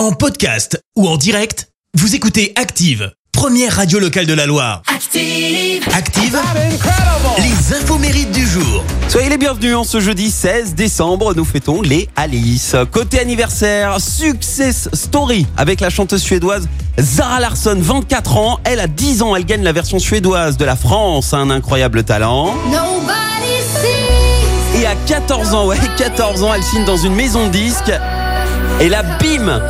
En podcast ou en direct, vous écoutez Active, première radio locale de la Loire. Active. Active, les infos mérites du jour. Soyez les bienvenus en ce jeudi 16 décembre, nous fêtons les Alice. Côté anniversaire, Success Story avec la chanteuse suédoise Zara Larsson, 24 ans. Elle a 10 ans, elle gagne la version suédoise de la France, un incroyable talent. Nobody sees. Et à 14 ans, ouais, 14 ans, elle signe dans une maison de disques. Et là, bim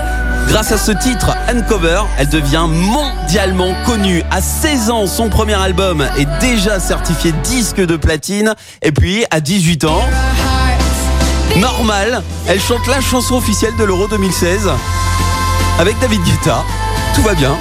Grâce à ce titre, Uncover, elle devient mondialement connue. À 16 ans, son premier album est déjà certifié disque de platine. Et puis, à 18 ans, normal, elle chante la chanson officielle de l'Euro 2016 avec David Guetta. Tout va bien.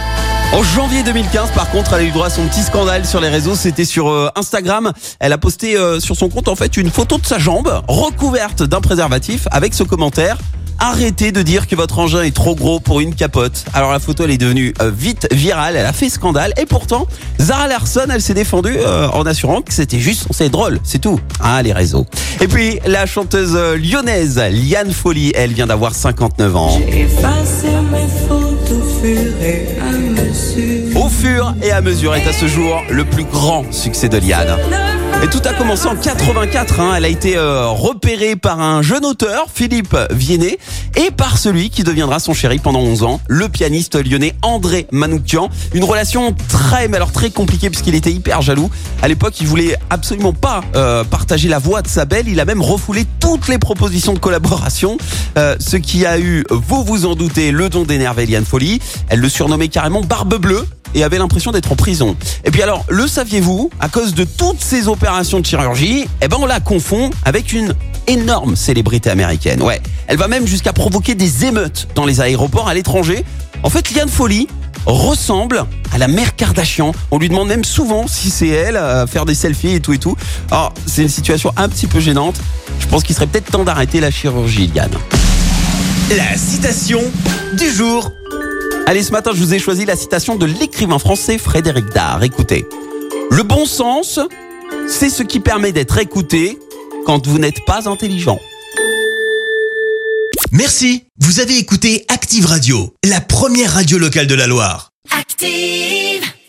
En janvier 2015, par contre, elle a eu droit à son petit scandale sur les réseaux. C'était sur euh, Instagram. Elle a posté euh, sur son compte en fait une photo de sa jambe recouverte d'un préservatif avec ce commentaire. Arrêtez de dire que votre engin est trop gros pour une capote. Alors la photo elle est devenue euh, vite virale, elle a fait scandale et pourtant Zara Larsson elle s'est défendue euh, en assurant que c'était juste, c'est drôle, c'est tout. Ah les réseaux. Et puis la chanteuse euh, lyonnaise Liane Folly, elle vient d'avoir 59 ans. Effacer mes fautes au fur et à mesure. Au fur et à mesure est à ce jour le plus grand succès de Liane. Et tout a commencé en 84. hein. Elle a été euh, repérée par un jeune auteur, Philippe Viennet, et par celui qui deviendra son chéri pendant 11 ans, le pianiste lyonnais André Manoukian. Une relation très, mais alors très compliquée puisqu'il était hyper jaloux. À l'époque, il voulait absolument pas euh, partager la voix de sa belle. Il a même refoulé toutes les propositions de collaboration. Euh, ce qui a eu, vous vous en doutez, le don d'énerver Liane Folly. Elle le surnommait carrément Barbe Bleue et avait l'impression d'être en prison. Et puis alors, le saviez-vous, à cause de toutes ces opérations de chirurgie, eh ben on la confond avec une énorme célébrité américaine. Ouais, elle va même jusqu'à provoquer des émeutes dans les aéroports à l'étranger. En fait, Liane Folly ressemble à la mère Kardashian. On lui demande même souvent si c'est elle à faire des selfies et tout et tout. Alors, c'est une situation un petit peu gênante. Je pense qu'il serait peut-être temps d'arrêter la chirurgie, Liane. La citation du jour. Allez, ce matin, je vous ai choisi la citation de l'écrivain français Frédéric Dard. Écoutez. Le bon sens, c'est ce qui permet d'être écouté quand vous n'êtes pas intelligent. Merci, vous avez écouté Active Radio, la première radio locale de la Loire. Active.